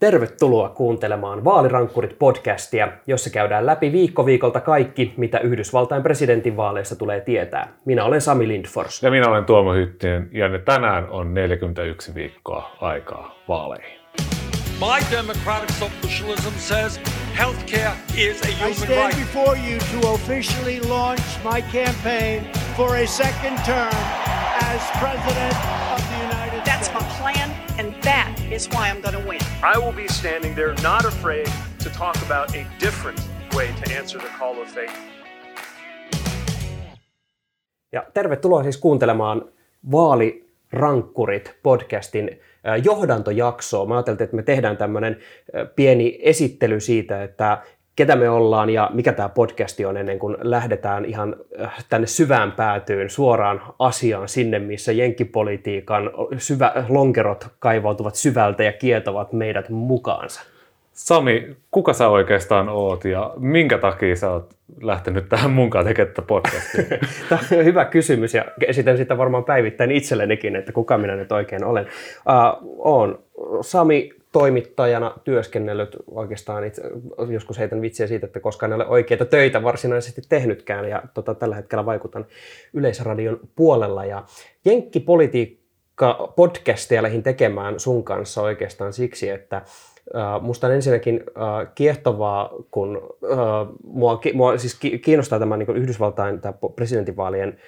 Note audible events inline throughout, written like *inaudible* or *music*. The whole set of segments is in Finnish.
Tervetuloa kuuntelemaan Vaalirankkurit podcastia, jossa käydään läpi viikko viikolta kaikki, mitä Yhdysvaltain presidentinvaaleissa tulee tietää. Minä olen Sami Lindfors. Ja minä olen Tuomo Hyttinen ja tänään on 41 viikkoa aikaa vaaleihin. My democratic socialism says healthcare is a human I stand right. before you to officially launch my campaign for a second term as president of the United is why I'm going to win. I will be standing there not afraid to talk about a different way to answer the call of faith. Ja tervetuloa siis kuuntelemaan Vaalirankkurit podcastin johdantojaksoa. Mä ajattelin, että me tehdään tämmöinen pieni esittely siitä, että ketä me ollaan ja mikä tämä podcasti on ennen kuin lähdetään ihan äh, tänne syvään päätyyn suoraan asiaan sinne, missä jenkkipolitiikan syvä, lonkerot kaivautuvat syvältä ja kietovat meidät mukaansa. Sami, kuka sä oikeastaan oot ja minkä takia sä oot lähtenyt tähän munkaan tekemään podcastia? *laughs* Tämä on hyvä kysymys ja esitän sitä varmaan päivittäin itsellenikin, että kuka minä nyt oikein olen. Uh, on Sami toimittajana työskennellyt oikeastaan itse, joskus heitän vitsiä siitä, että koskaan en ole oikeita töitä varsinaisesti tehnytkään ja tota, tällä hetkellä vaikutan Yleisradion puolella. Ja Jenkkipolitiikka podcastia lähdin tekemään sun kanssa oikeastaan siksi, että Uh, musta on ensinnäkin uh, kiehtovaa, kun uh, mua, mua siis kiinnostaa tämä niin Yhdysvaltain tämä presidentinvaalien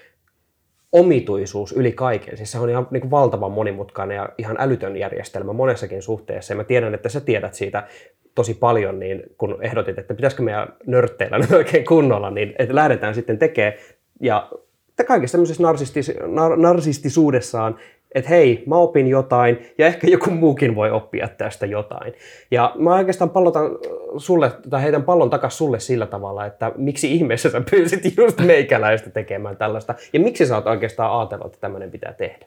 omituisuus yli kaiken. Siis se on ihan niin kuin valtavan monimutkainen ja ihan älytön järjestelmä monessakin suhteessa. Ja mä tiedän, että sä tiedät siitä tosi paljon, niin kun ehdotit, että pitäisikö meidän nörtteillä *laughs* nyt oikein kunnolla, niin että lähdetään sitten tekemään. Ja kaikessa tämmöisessä narsistis, nar, narsistisuudessaan että hei, mä opin jotain ja ehkä joku muukin voi oppia tästä jotain. Ja mä oikeastaan pallotan sulle, tai heitän pallon takaisin sulle sillä tavalla, että miksi ihmeessä sä pyysit just meikäläistä tekemään tällaista ja miksi sä oot oikeastaan ajatellut, että tämmöinen pitää tehdä?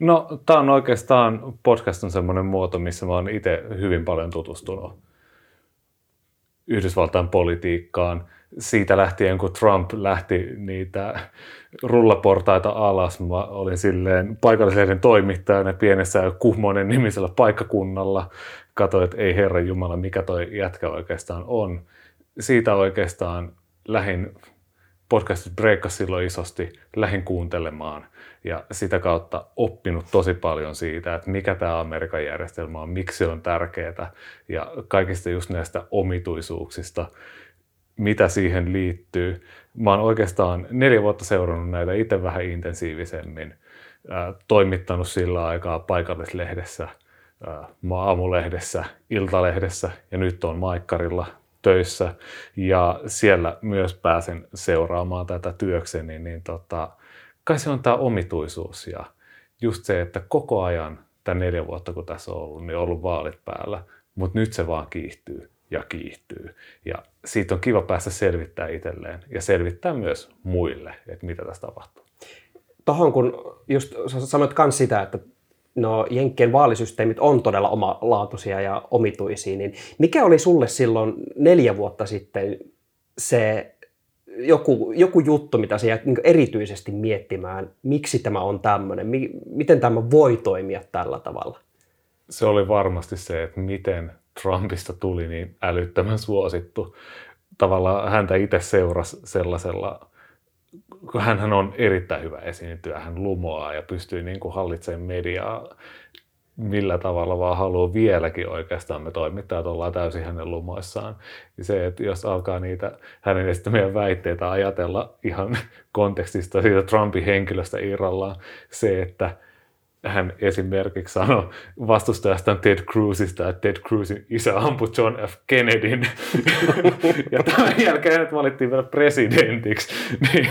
No, tämä on oikeastaan, podcast on semmoinen muoto, missä mä oon itse hyvin paljon tutustunut Yhdysvaltain politiikkaan – siitä lähtien, kun Trump lähti niitä rullaportaita alas, mä olin silleen paikallislehden toimittajana pienessä Kuhmonen nimisellä paikkakunnalla. Katoin, että ei herra Jumala, mikä toi jätkä oikeastaan on. Siitä oikeastaan lähin podcastit breikkas silloin isosti, lähin kuuntelemaan ja sitä kautta oppinut tosi paljon siitä, että mikä tämä Amerikan järjestelmä on, miksi se on tärkeää ja kaikista just näistä omituisuuksista, mitä siihen liittyy. Mä oon oikeastaan neljä vuotta seurannut näitä itse vähän intensiivisemmin, toimittanut sillä aikaa paikallislehdessä, aamulehdessä, iltalehdessä ja nyt on Maikkarilla töissä. Ja siellä myös pääsen seuraamaan tätä työkseni, niin tota, kai se on tämä omituisuus ja just se, että koko ajan tämän neljä vuotta kun tässä on ollut, niin on ollut vaalit päällä, mutta nyt se vaan kiihtyy ja kiihtyy. Ja siitä on kiva päästä selvittää itselleen ja selvittää myös muille, että mitä tässä tapahtuu. Tuohon kun just sanoit myös sitä, että no Jenkkien vaalisysteemit on todella omalaatuisia ja omituisia, niin mikä oli sulle silloin neljä vuotta sitten se joku, joku juttu, mitä sä jäät niin erityisesti miettimään, miksi tämä on tämmöinen, mi, miten tämä voi toimia tällä tavalla? Se oli varmasti se, että miten Trumpista tuli niin älyttömän suosittu. Tavallaan häntä itse seurasi sellaisella, kun hän on erittäin hyvä esiintyä, hän lumoaa ja pystyy niin kuin hallitsemaan mediaa millä tavalla vaan haluaa vieläkin oikeastaan me toimittajat ollaan täysin hänen lumoissaan. Se, että jos alkaa niitä hänen esittämiä väitteitä ajatella ihan kontekstista siitä Trumpin henkilöstä irrallaan, se, että – hän esimerkiksi sanoi vastustajastaan Ted Cruzista, että Ted Cruzin isä ampui John F. Kennedyn. *laughs* ja tämän jälkeen hänet valittiin vielä presidentiksi. Niin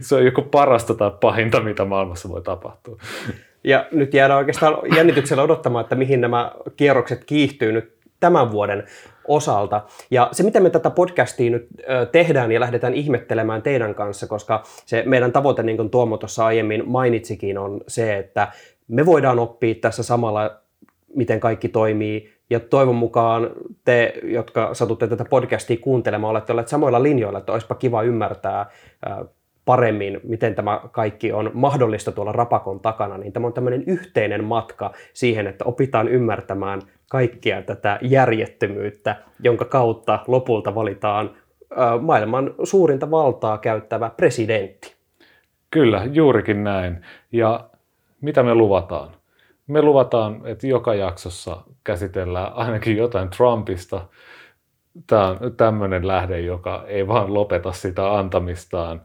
se on joku parasta tai pahinta, mitä maailmassa voi tapahtua. Ja nyt jäädään oikeastaan jännityksellä odottamaan, että mihin nämä kierrokset kiihtyy nyt tämän vuoden osalta. Ja se, miten me tätä podcastia nyt tehdään ja lähdetään ihmettelemään teidän kanssa, koska se meidän tavoite, niin kuin Tuomo tuossa aiemmin mainitsikin, on se, että me voidaan oppia tässä samalla, miten kaikki toimii, ja toivon mukaan te, jotka satutte tätä podcastia kuuntelemaan, olette olleet samoilla linjoilla, että olisipa kiva ymmärtää paremmin, miten tämä kaikki on mahdollista tuolla rapakon takana, niin tämä on tämmöinen yhteinen matka siihen, että opitaan ymmärtämään kaikkia tätä järjettömyyttä, jonka kautta lopulta valitaan maailman suurinta valtaa käyttävä presidentti. Kyllä, juurikin näin. Ja mitä me luvataan? Me luvataan, että joka jaksossa käsitellään ainakin jotain Trumpista. Tämä on tämmöinen lähde, joka ei vaan lopeta sitä antamistaan.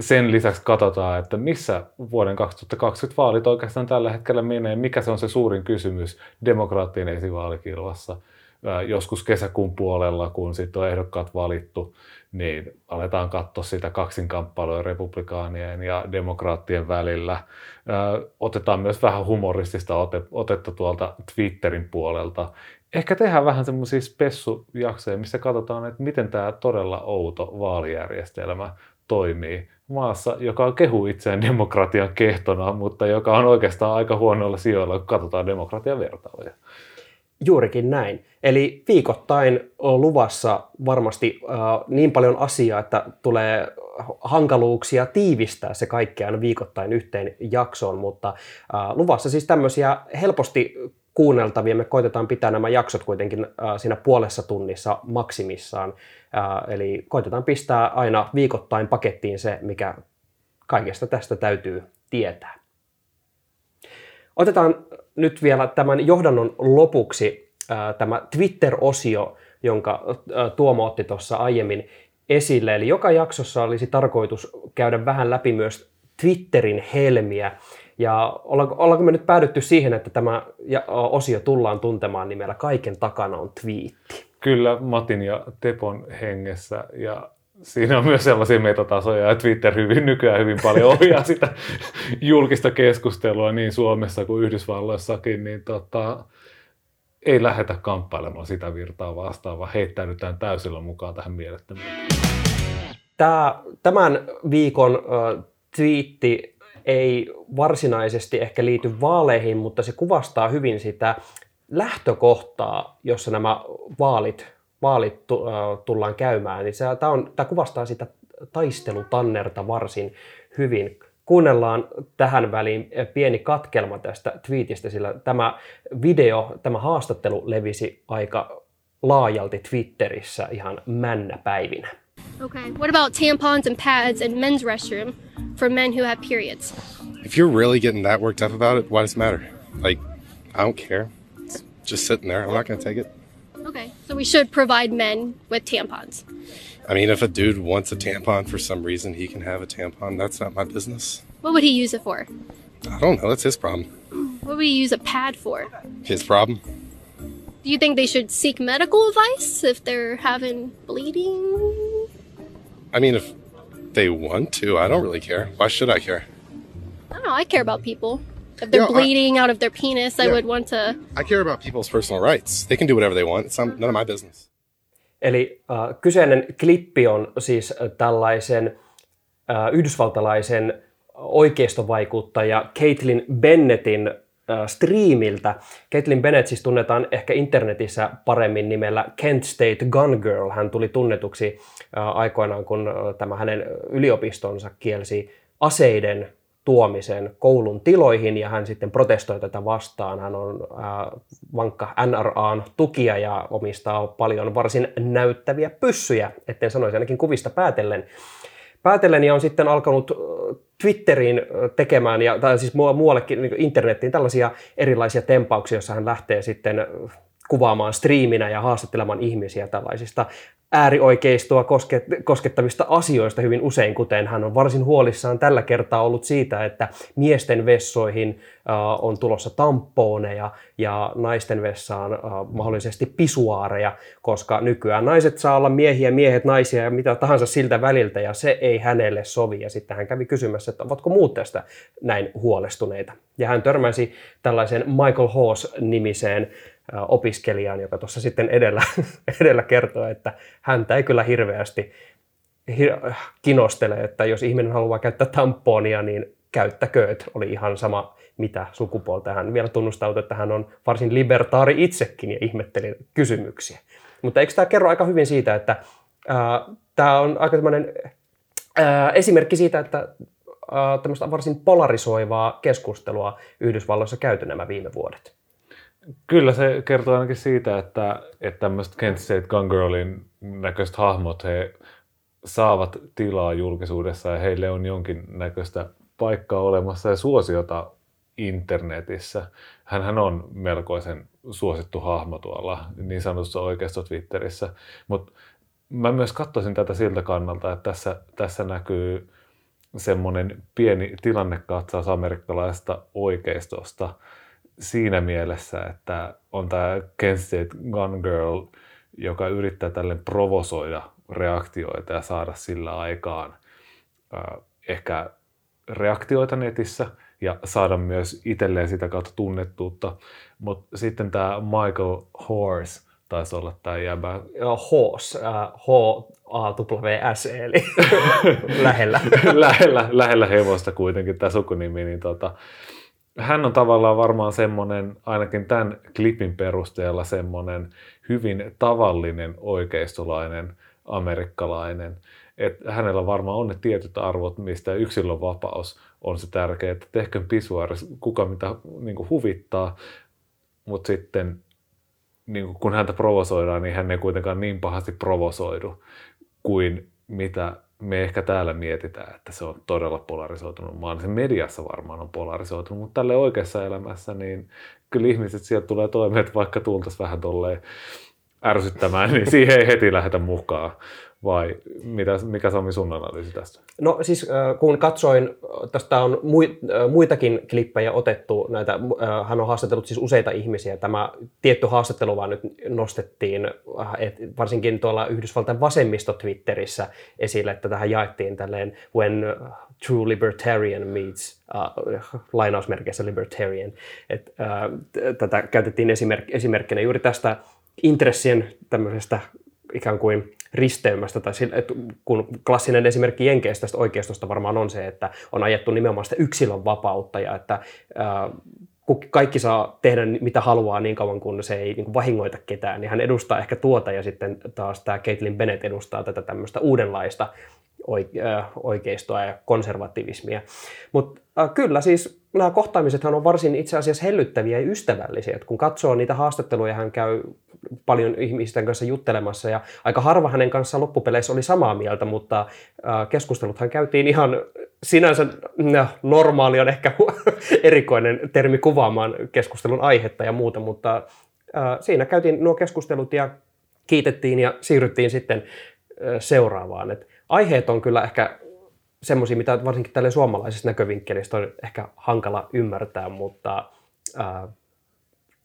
Sen lisäksi katsotaan, että missä vuoden 2020 vaalit oikeastaan tällä hetkellä menee, mikä se on se suurin kysymys demokraattien esivaalikilvassa joskus kesäkuun puolella, kun sitten on ehdokkaat valittu, niin aletaan katsoa sitä kaksinkamppailua republikaanien ja demokraattien välillä. Otetaan myös vähän humoristista otetta tuolta Twitterin puolelta. Ehkä tehdään vähän semmoisia spessujaksoja, missä katsotaan, että miten tämä todella outo vaalijärjestelmä toimii maassa, joka kehu itseään demokratian kehtona, mutta joka on oikeastaan aika huonoilla sijoilla, kun katsotaan demokratian vertailuja. Juurikin näin. Eli viikoittain on luvassa varmasti äh, niin paljon asiaa, että tulee hankaluuksia tiivistää se kaikki viikoittain yhteen jaksoon, mutta äh, luvassa siis tämmöisiä helposti kuunneltavia. Me koitetaan pitää nämä jaksot kuitenkin äh, siinä puolessa tunnissa maksimissaan. Äh, eli koitetaan pistää aina viikoittain pakettiin se, mikä kaikesta tästä täytyy tietää. Otetaan nyt vielä tämän johdannon lopuksi tämä Twitter-osio, jonka Tuomo otti tuossa aiemmin esille. Eli joka jaksossa olisi tarkoitus käydä vähän läpi myös Twitterin helmiä. Ja ollaanko me nyt päädytty siihen, että tämä osio tullaan tuntemaan nimellä Kaiken takana on twiitti? Kyllä, Matin ja Tepon hengessä. Ja siinä on myös sellaisia metatasoja, että Twitter hyvin, nykyään hyvin paljon *laughs* ohjaa sitä julkista keskustelua niin Suomessa kuin Yhdysvalloissakin, niin tota, ei lähdetä kamppailemaan sitä virtaa vastaan, vaan heittäydytään täysillä mukaan tähän mielettömyyteen. Tämä, tämän viikon äh, twiitti ei varsinaisesti ehkä liity vaaleihin, mutta se kuvastaa hyvin sitä lähtökohtaa, jossa nämä vaalit vaalit tullaan käymään, niin tämä, on, tämä kuvastaa sitä taistelutannerta varsin hyvin. Kuunnellaan tähän väliin pieni katkelma tästä tweetistä, sillä tämä video, tämä haastattelu levisi aika laajalti Twitterissä ihan männäpäivinä. Okay, what about tampons and pads and men's restroom for men who have periods? If you're really getting that worked up about it, why does it matter? Like, I don't care. It's just sitting there. I'm not going to take it. Okay, so we should provide men with tampons. I mean, if a dude wants a tampon for some reason, he can have a tampon. That's not my business. What would he use it for? I don't know. That's his problem. What would he use a pad for? His problem. Do you think they should seek medical advice if they're having bleeding? I mean, if they want to, I don't really care. Why should I care? I don't know. I care about people. If they're Yeah, I- bleeding out of their penis, I Yeah. would want to. I care about people's personal rights. They can do whatever they want. It's none of my business. Eli äh, kyseinen klippi on siis äh, tällaisen äh, yhdysvaltalaisen oikeistovaikuttaja Caitlin Bennettin striimiltä. Caitlin Bennett siis tunnetaan ehkä internetissä paremmin nimellä Kent State Gun Girl. Hän tuli tunnetuksi äh, aikoinaan, kun äh, tämä hänen yliopistonsa kielsi aseiden tuomisen koulun tiloihin ja hän sitten protestoi tätä vastaan. Hän on äh, vankka NRAn tukija ja omistaa paljon varsin näyttäviä pyssyjä, etten sanoisi ainakin kuvista päätellen. Päätellen ja on sitten alkanut Twitteriin tekemään, ja, tai siis muuallekin niin internettiin tällaisia erilaisia tempauksia, joissa hän lähtee sitten kuvaamaan striiminä ja haastattelemaan ihmisiä tällaisista äärioikeistoa koske- koskettavista asioista hyvin usein, kuten hän on varsin huolissaan tällä kertaa ollut siitä, että miesten vessoihin on tulossa tamponeja ja naisten vessaan mahdollisesti pisuaareja, koska nykyään naiset saa olla miehiä, miehet naisia ja mitä tahansa siltä väliltä ja se ei hänelle sovi. Ja sitten hän kävi kysymässä, että ovatko muut tästä näin huolestuneita. Ja hän törmäsi tällaisen Michael Hoos-nimiseen ä, opiskelijaan, joka tuossa sitten edellä, *laughs* edellä kertoo, että häntä ei kyllä hirveästi hi- kinostele, että jos ihminen haluaa käyttää tamponia, niin käyttäkööt. Oli ihan sama mitä sukupuolta. Hän vielä tunnustautui, että hän on varsin libertaari itsekin ja ihmetteli kysymyksiä. Mutta eikö tämä kerro aika hyvin siitä, että tämä on aika tämmöinen esimerkki siitä, että ää, tämmöistä varsin polarisoivaa keskustelua Yhdysvalloissa käyty nämä viime vuodet. Kyllä se kertoo ainakin siitä, että, että tämmöiset Kent State Gun Girlin näköiset hahmot, he saavat tilaa julkisuudessa ja heille on jonkin näköistä paikkaa olemassa ja suosiota internetissä. Hänhän on melkoisen suosittu hahmo tuolla niin sanotussa oikeassa Twitterissä, mutta mä myös katsoisin tätä siltä kannalta, että tässä, tässä näkyy semmoinen pieni tilannekatsaus amerikkalaista oikeistosta siinä mielessä, että on tämä Kent State Gun Girl, joka yrittää tälle provosoida reaktioita ja saada sillä aikaan äh, ehkä reaktioita netissä ja saada myös itselleen sitä kautta tunnettuutta. Mutta sitten tämä Michael Horse taisi olla tämä jäbä. Horse, äh, H-A-W-S, eli *laughs* lähellä. *laughs* lähellä. Lähellä hevosta kuitenkin tämä sukunimi. Niin tota, hän on tavallaan varmaan semmoinen, ainakin tämän klipin perusteella semmoinen hyvin tavallinen oikeistolainen amerikkalainen. että hänellä varmaan on ne tietyt arvot, mistä yksilön vapaus on se tärkeä, että tehkö pisuaaris kuka mitä niin huvittaa, mutta sitten niin kun häntä provosoidaan, niin hän ei kuitenkaan niin pahasti provosoidu kuin mitä me ehkä täällä mietitään, että se on todella polarisoitunut maan. Se mediassa varmaan on polarisoitunut, mutta tälle oikeassa elämässä, niin kyllä ihmiset sieltä tulee toimeen, että vaikka tultaisiin vähän tolleen ärsyttämään, niin siihen ei heti lähdetä mukaan. Vai mitä, mikä Sami sun analyysi tästä? No siis kun katsoin, tästä on muitakin klippejä otettu, näitä, hän on haastatellut siis useita ihmisiä. Tämä tietty haastattelu vaan nyt nostettiin, varsinkin tuolla Yhdysvaltain vasemmisto Twitterissä esille, että tähän jaettiin tälleen when true libertarian meets, uh, lainausmerkeissä libertarian. Et, uh, tätä käytettiin esimerk- esimerkkinä juuri tästä intressien tämmöisestä ikään kuin risteymästä, tai sille, että kun klassinen esimerkki Jenkeistä tästä oikeistosta varmaan on se, että on ajettu nimenomaan sitä yksilön vapautta ja että ää, kaikki saa tehdä mitä haluaa niin kauan, kun se ei niin vahingoita ketään, niin hän edustaa ehkä tuota ja sitten taas tämä Caitlin Bennett edustaa tätä tämmöistä uudenlaista oikeistoa ja konservativismia. Mutta äh, kyllä siis nämä kohtaamisethan on varsin itse asiassa hellyttäviä ja ystävällisiä. Et kun katsoo niitä haastatteluja, hän käy paljon ihmisten kanssa juttelemassa ja aika harva hänen kanssaan loppupeleissä oli samaa mieltä, mutta keskusteluthan käytiin ihan sinänsä no, normaali on ehkä *laughs* erikoinen termi kuvaamaan keskustelun aihetta ja muuta, mutta siinä käytiin nuo keskustelut ja kiitettiin ja siirryttiin sitten seuraavaan. Et aiheet on kyllä ehkä semmoisia, mitä varsinkin tälle suomalaisesta näkövinkkelistä on ehkä hankala ymmärtää, mutta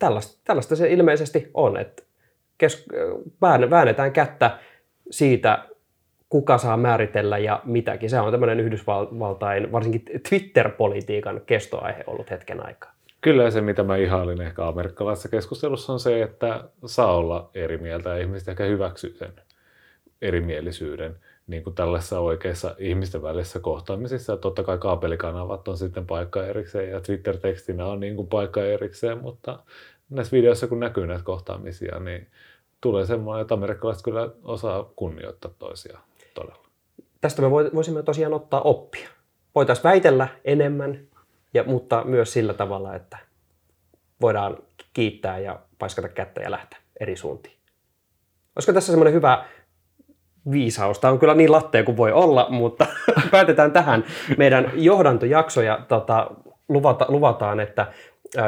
tällaista, tällaista se ilmeisesti on, että kes, väännetään kättä siitä, kuka saa määritellä ja mitäkin. Se on tämmöinen Yhdysvaltain, varsinkin Twitter-politiikan kestoaihe ollut hetken aikaa. Kyllä se, mitä mä ihailin ehkä amerikkalaisessa keskustelussa, on se, että saa olla eri mieltä ja ihmiset ehkä hyväksyy sen erimielisyyden niin kuin tällaisessa oikeassa ihmisten välisessä kohtaamisissa. Totta kai kaapelikanavat on sitten paikka erikseen ja Twitter-tekstinä on niin kuin paikka erikseen, mutta näissä videoissa kun näkyy näitä kohtaamisia, niin tulee semmoinen, että amerikkalaiset kyllä osaa kunnioittaa toisiaan todella. Tästä me voisimme tosiaan ottaa oppia. Voitaisiin väitellä enemmän, ja, mutta myös sillä tavalla, että voidaan kiittää ja paiskata kättä ja lähteä eri suuntiin. Olisiko tässä semmoinen hyvä viisaus. Tämä on kyllä niin lattea kuin voi olla, mutta *laughs* päätetään tähän meidän johdantojakso ja tota, luvata, luvataan, että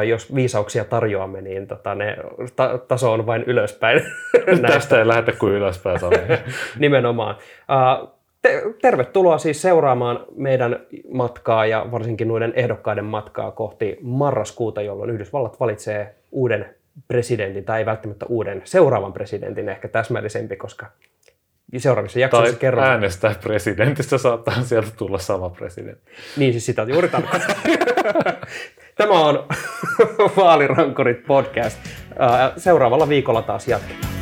jos viisauksia tarjoamme, niin tota, ne, ta, taso on vain ylöspäin. *laughs* Tästä ei lähetä kuin ylöspäin *laughs* Nimenomaan. te, tervetuloa siis seuraamaan meidän matkaa ja varsinkin noiden ehdokkaiden matkaa kohti marraskuuta, jolloin Yhdysvallat valitsee uuden presidentin, tai ei välttämättä uuden, seuraavan presidentin ehkä täsmällisempi, koska seuraavissa jaksoissa tai kerron. äänestää presidentistä, saattaa sieltä tulla sama presidentti. Niin, siis sitä juuri *laughs* Tämä on *laughs* Vaalirankorit podcast. Seuraavalla viikolla taas jatketaan.